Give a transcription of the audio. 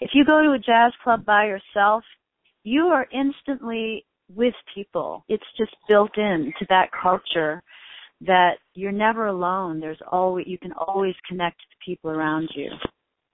if you go to a jazz club by yourself, you are instantly with people. It's just built in to that culture that you're never alone. There's always you can always connect to the people around you.